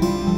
Bye.